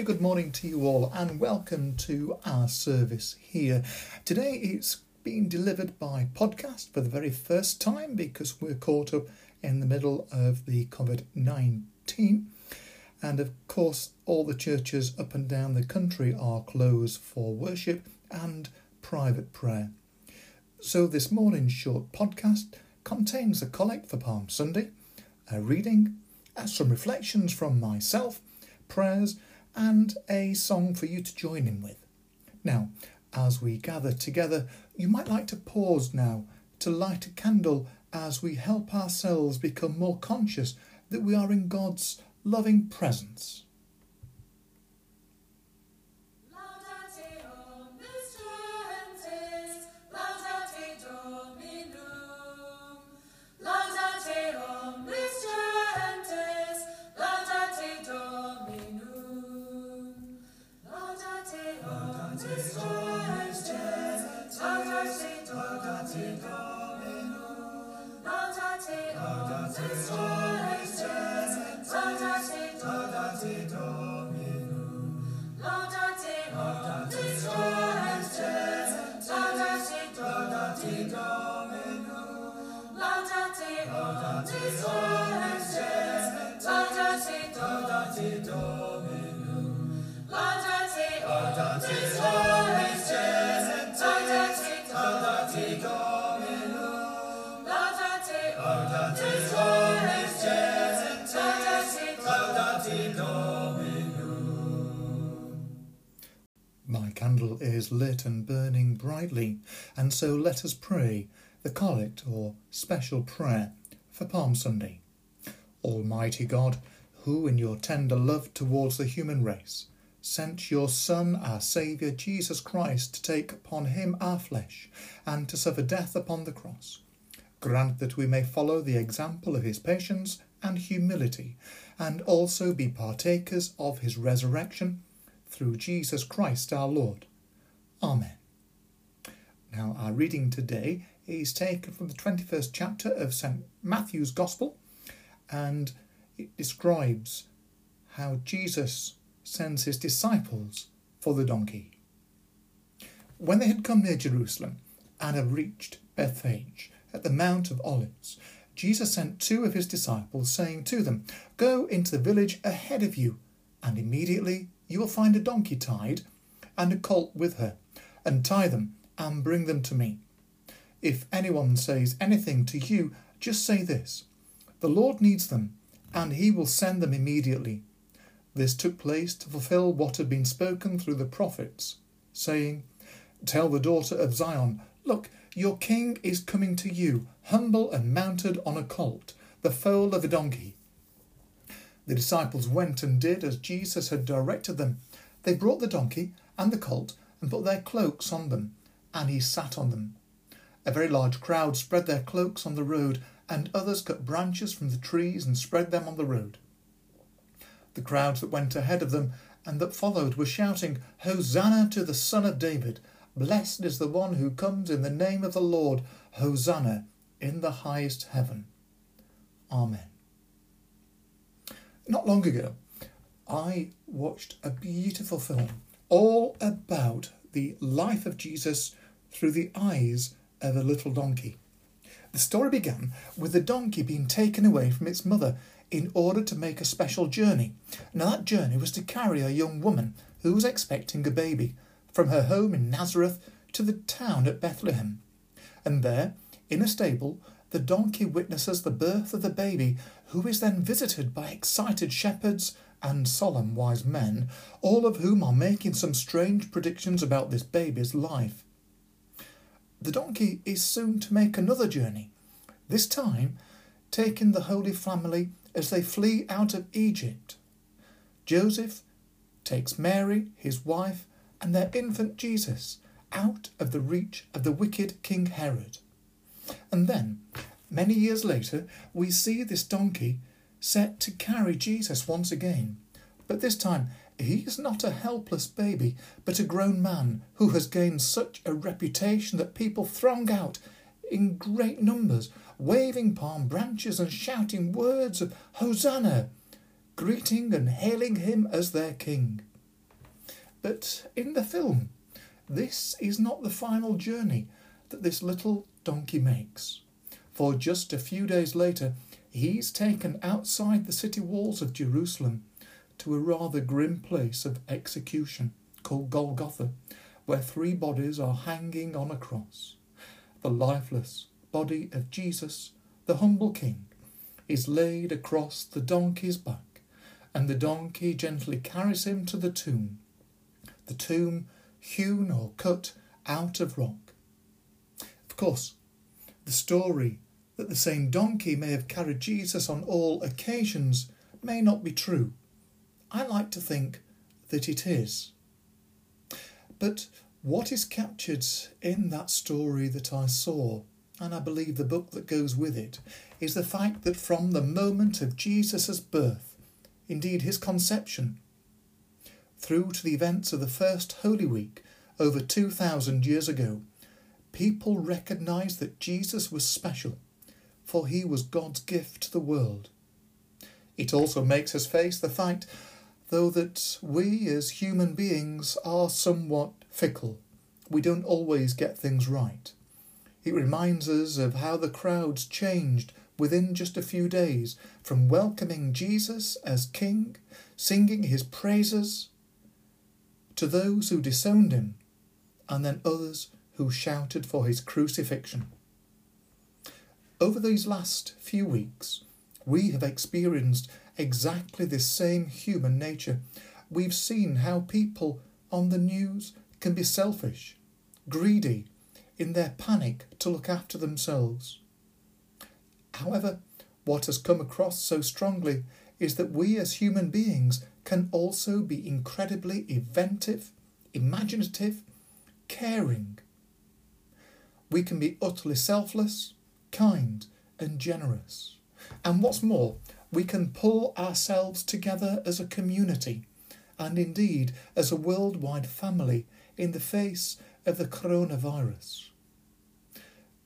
very good morning to you all and welcome to our service here. Today it's being delivered by podcast for the very first time because we're caught up in the middle of the COVID 19. And of course, all the churches up and down the country are closed for worship and private prayer. So, this morning's short podcast contains a collect for Palm Sunday, a reading, uh, some reflections from myself, prayers, and a song for you to join in with. Now, as we gather together, you might like to pause now to light a candle as we help ourselves become more conscious that we are in God's loving presence. Lit and burning brightly, and so let us pray the collect or special prayer for Palm Sunday. Almighty God, who in your tender love towards the human race sent your Son, our Saviour, Jesus Christ, to take upon him our flesh and to suffer death upon the cross. Grant that we may follow the example of his patience and humility, and also be partakers of his resurrection through Jesus Christ our Lord. Amen. Now, our reading today is taken from the 21st chapter of St. Matthew's Gospel, and it describes how Jesus sends his disciples for the donkey. When they had come near Jerusalem and had reached Bethphage at the Mount of Olives, Jesus sent two of his disciples, saying to them, Go into the village ahead of you, and immediately you will find a donkey tied and a colt with her, and tie them and bring them to me. If anyone says anything to you, just say this The Lord needs them, and he will send them immediately. This took place to fulfill what had been spoken through the prophets, saying, Tell the daughter of Zion, Look, your king is coming to you, humble and mounted on a colt, the foal of a donkey. The disciples went and did as Jesus had directed them. They brought the donkey and the colt and put their cloaks on them, and he sat on them. A very large crowd spread their cloaks on the road, and others cut branches from the trees and spread them on the road. The crowds that went ahead of them and that followed were shouting, Hosanna to the Son of David! Blessed is the one who comes in the name of the Lord! Hosanna in the highest heaven! Amen. Not long ago, I watched a beautiful film all about the life of Jesus through the eyes of a little donkey. The story began with the donkey being taken away from its mother in order to make a special journey. Now, that journey was to carry a young woman who was expecting a baby from her home in Nazareth to the town at Bethlehem. And there, in a stable, the donkey witnesses the birth of the baby, who is then visited by excited shepherds and solemn wise men, all of whom are making some strange predictions about this baby's life. The donkey is soon to make another journey, this time taking the Holy Family as they flee out of Egypt. Joseph takes Mary, his wife, and their infant Jesus out of the reach of the wicked King Herod. And then, many years later, we see this donkey set to carry Jesus once again. But this time, he is not a helpless baby, but a grown man who has gained such a reputation that people throng out in great numbers, waving palm branches and shouting words of Hosanna, greeting and hailing him as their king. But in the film, this is not the final journey that this little donkey makes. For just a few days later, he's taken outside the city walls of Jerusalem to a rather grim place of execution called Golgotha, where three bodies are hanging on a cross. The lifeless body of Jesus, the humble king, is laid across the donkey's back, and the donkey gently carries him to the tomb, the tomb hewn or cut out of rock. Of course, the story that the same donkey may have carried Jesus on all occasions may not be true. I like to think that it is. But what is captured in that story that I saw, and I believe the book that goes with it, is the fact that from the moment of Jesus' birth, indeed his conception, through to the events of the first Holy Week over 2,000 years ago, people recognized that Jesus was special, for he was God's gift to the world. It also makes us face the fact, though, that we as human beings are somewhat fickle. We don't always get things right. It reminds us of how the crowds changed within just a few days from welcoming Jesus as King, singing his praises, to those who disowned him, and then others who shouted for his crucifixion. Over these last few weeks, we have experienced exactly this same human nature. We've seen how people on the news can be selfish, greedy, in their panic to look after themselves. However, what has come across so strongly is that we as human beings can also be incredibly inventive, imaginative, caring. We can be utterly selfless, kind, and generous. And what's more, we can pull ourselves together as a community and indeed as a worldwide family in the face of the coronavirus.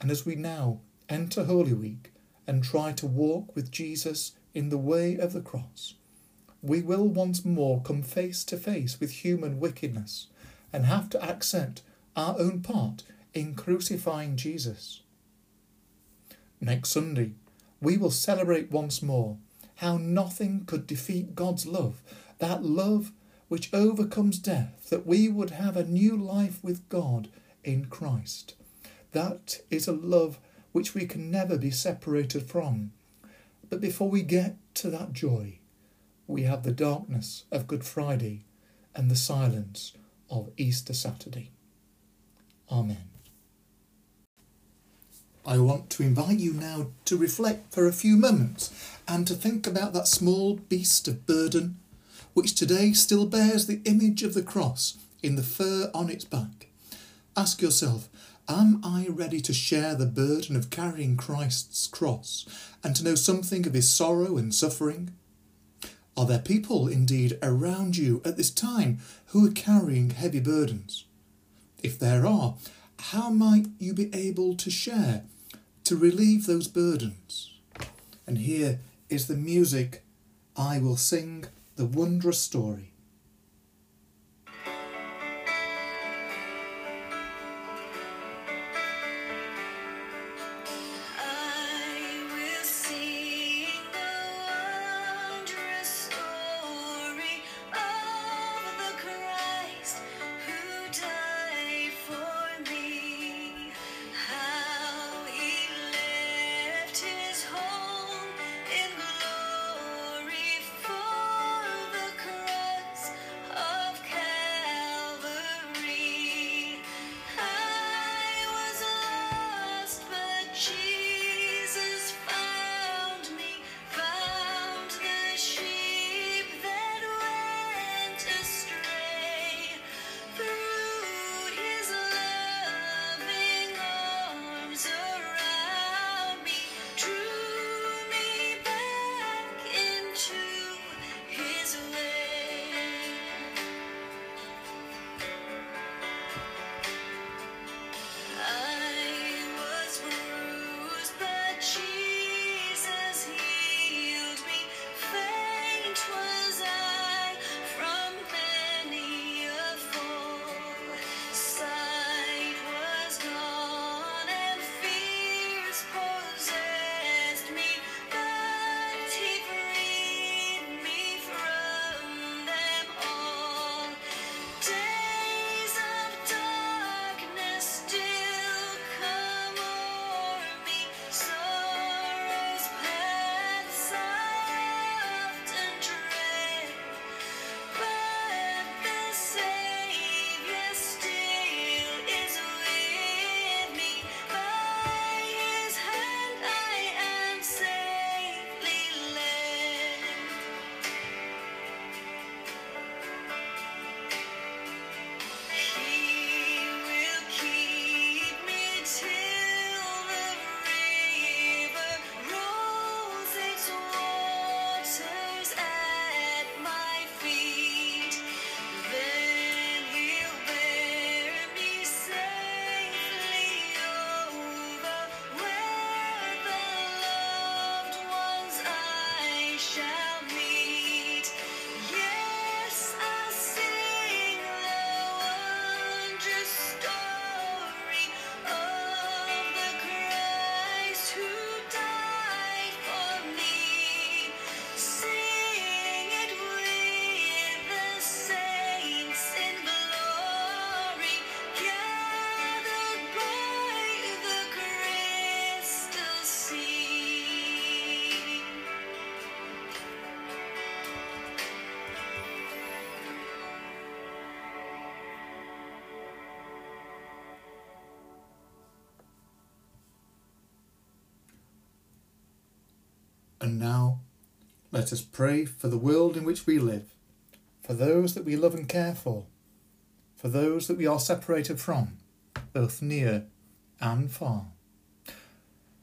And as we now enter Holy Week and try to walk with Jesus in the way of the cross, we will once more come face to face with human wickedness and have to accept our own part in crucifying Jesus. Next Sunday, we will celebrate once more how nothing could defeat God's love, that love which overcomes death, that we would have a new life with God in Christ. That is a love which we can never be separated from. But before we get to that joy, we have the darkness of Good Friday and the silence of Easter Saturday. Amen. I want to invite you now to reflect for a few moments and to think about that small beast of burden which today still bears the image of the cross in the fur on its back. Ask yourself, am I ready to share the burden of carrying Christ's cross and to know something of his sorrow and suffering? Are there people indeed around you at this time who are carrying heavy burdens? If there are, how might you be able to share to relieve those burdens? And here is the music I will sing the wondrous story. Let us pray for the world in which we live, for those that we love and care for, for those that we are separated from, both near and far.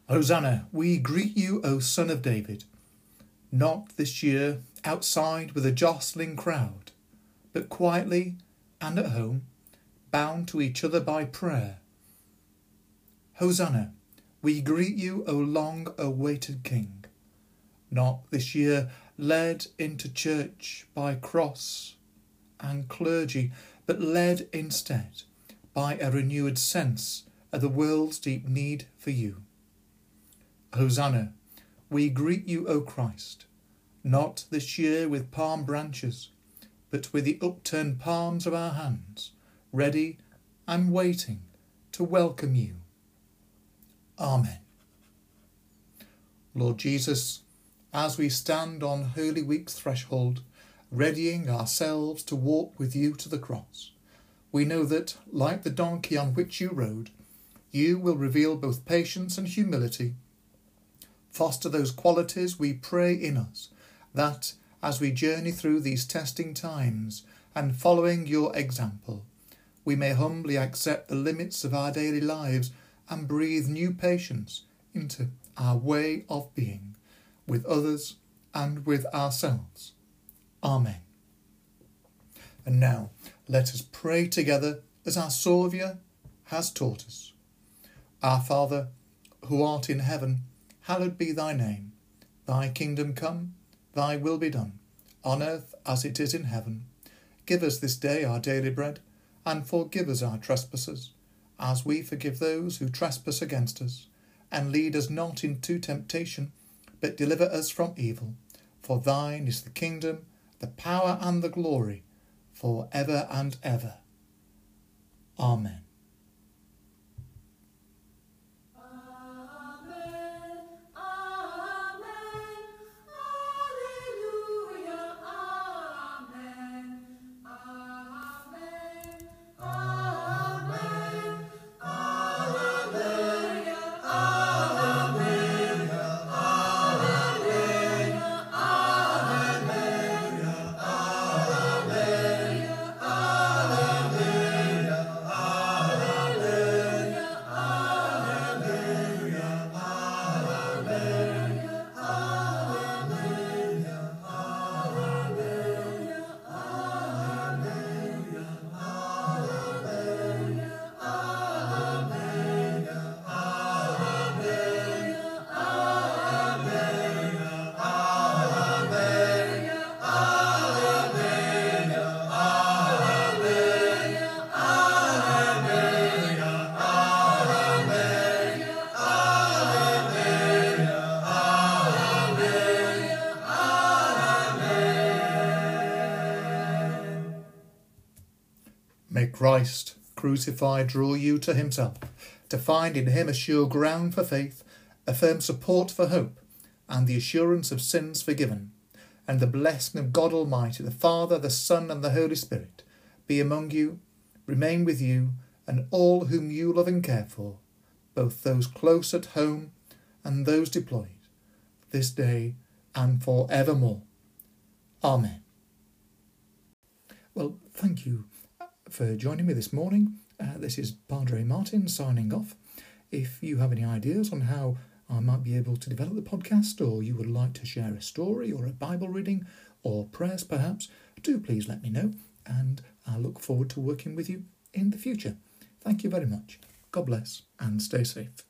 Hosanna, we greet you, O Son of David, not this year outside with a jostling crowd, but quietly and at home, bound to each other by prayer. Hosanna, we greet you, O long awaited King, not this year led into church by cross and clergy, but led instead by a renewed sense of the world's deep need for you. Hosanna, we greet you, O Christ, not this year with palm branches, but with the upturned palms of our hands, ready and waiting to welcome you. Amen. Lord Jesus, as we stand on Holy Week's threshold, readying ourselves to walk with you to the cross, we know that, like the donkey on which you rode, you will reveal both patience and humility. Foster those qualities we pray in us, that, as we journey through these testing times and following your example, we may humbly accept the limits of our daily lives and breathe new patience into our way of being, with others and with ourselves. Amen. And now let us pray together as our Saviour has taught us. Our Father, who art in heaven, hallowed be thy name. Thy kingdom come, thy will be done, on earth as it is in heaven. Give us this day our daily bread, and forgive us our trespasses, as we forgive those who trespass against us. And lead us not into temptation, but deliver us from evil. For thine is the kingdom, the power, and the glory, for ever and ever. Amen. Christ, crucified, draw you to himself, to find in him a sure ground for faith, a firm support for hope, and the assurance of sins forgiven. And the blessing of God Almighty, the Father, the Son, and the Holy Spirit be among you, remain with you, and all whom you love and care for, both those close at home and those deployed, this day and for evermore. Amen. Well, thank you for joining me this morning. Uh, this is Padre Martin signing off. If you have any ideas on how I might be able to develop the podcast, or you would like to share a story or a Bible reading or prayers perhaps, do please let me know, and I look forward to working with you in the future. Thank you very much. God bless and stay safe.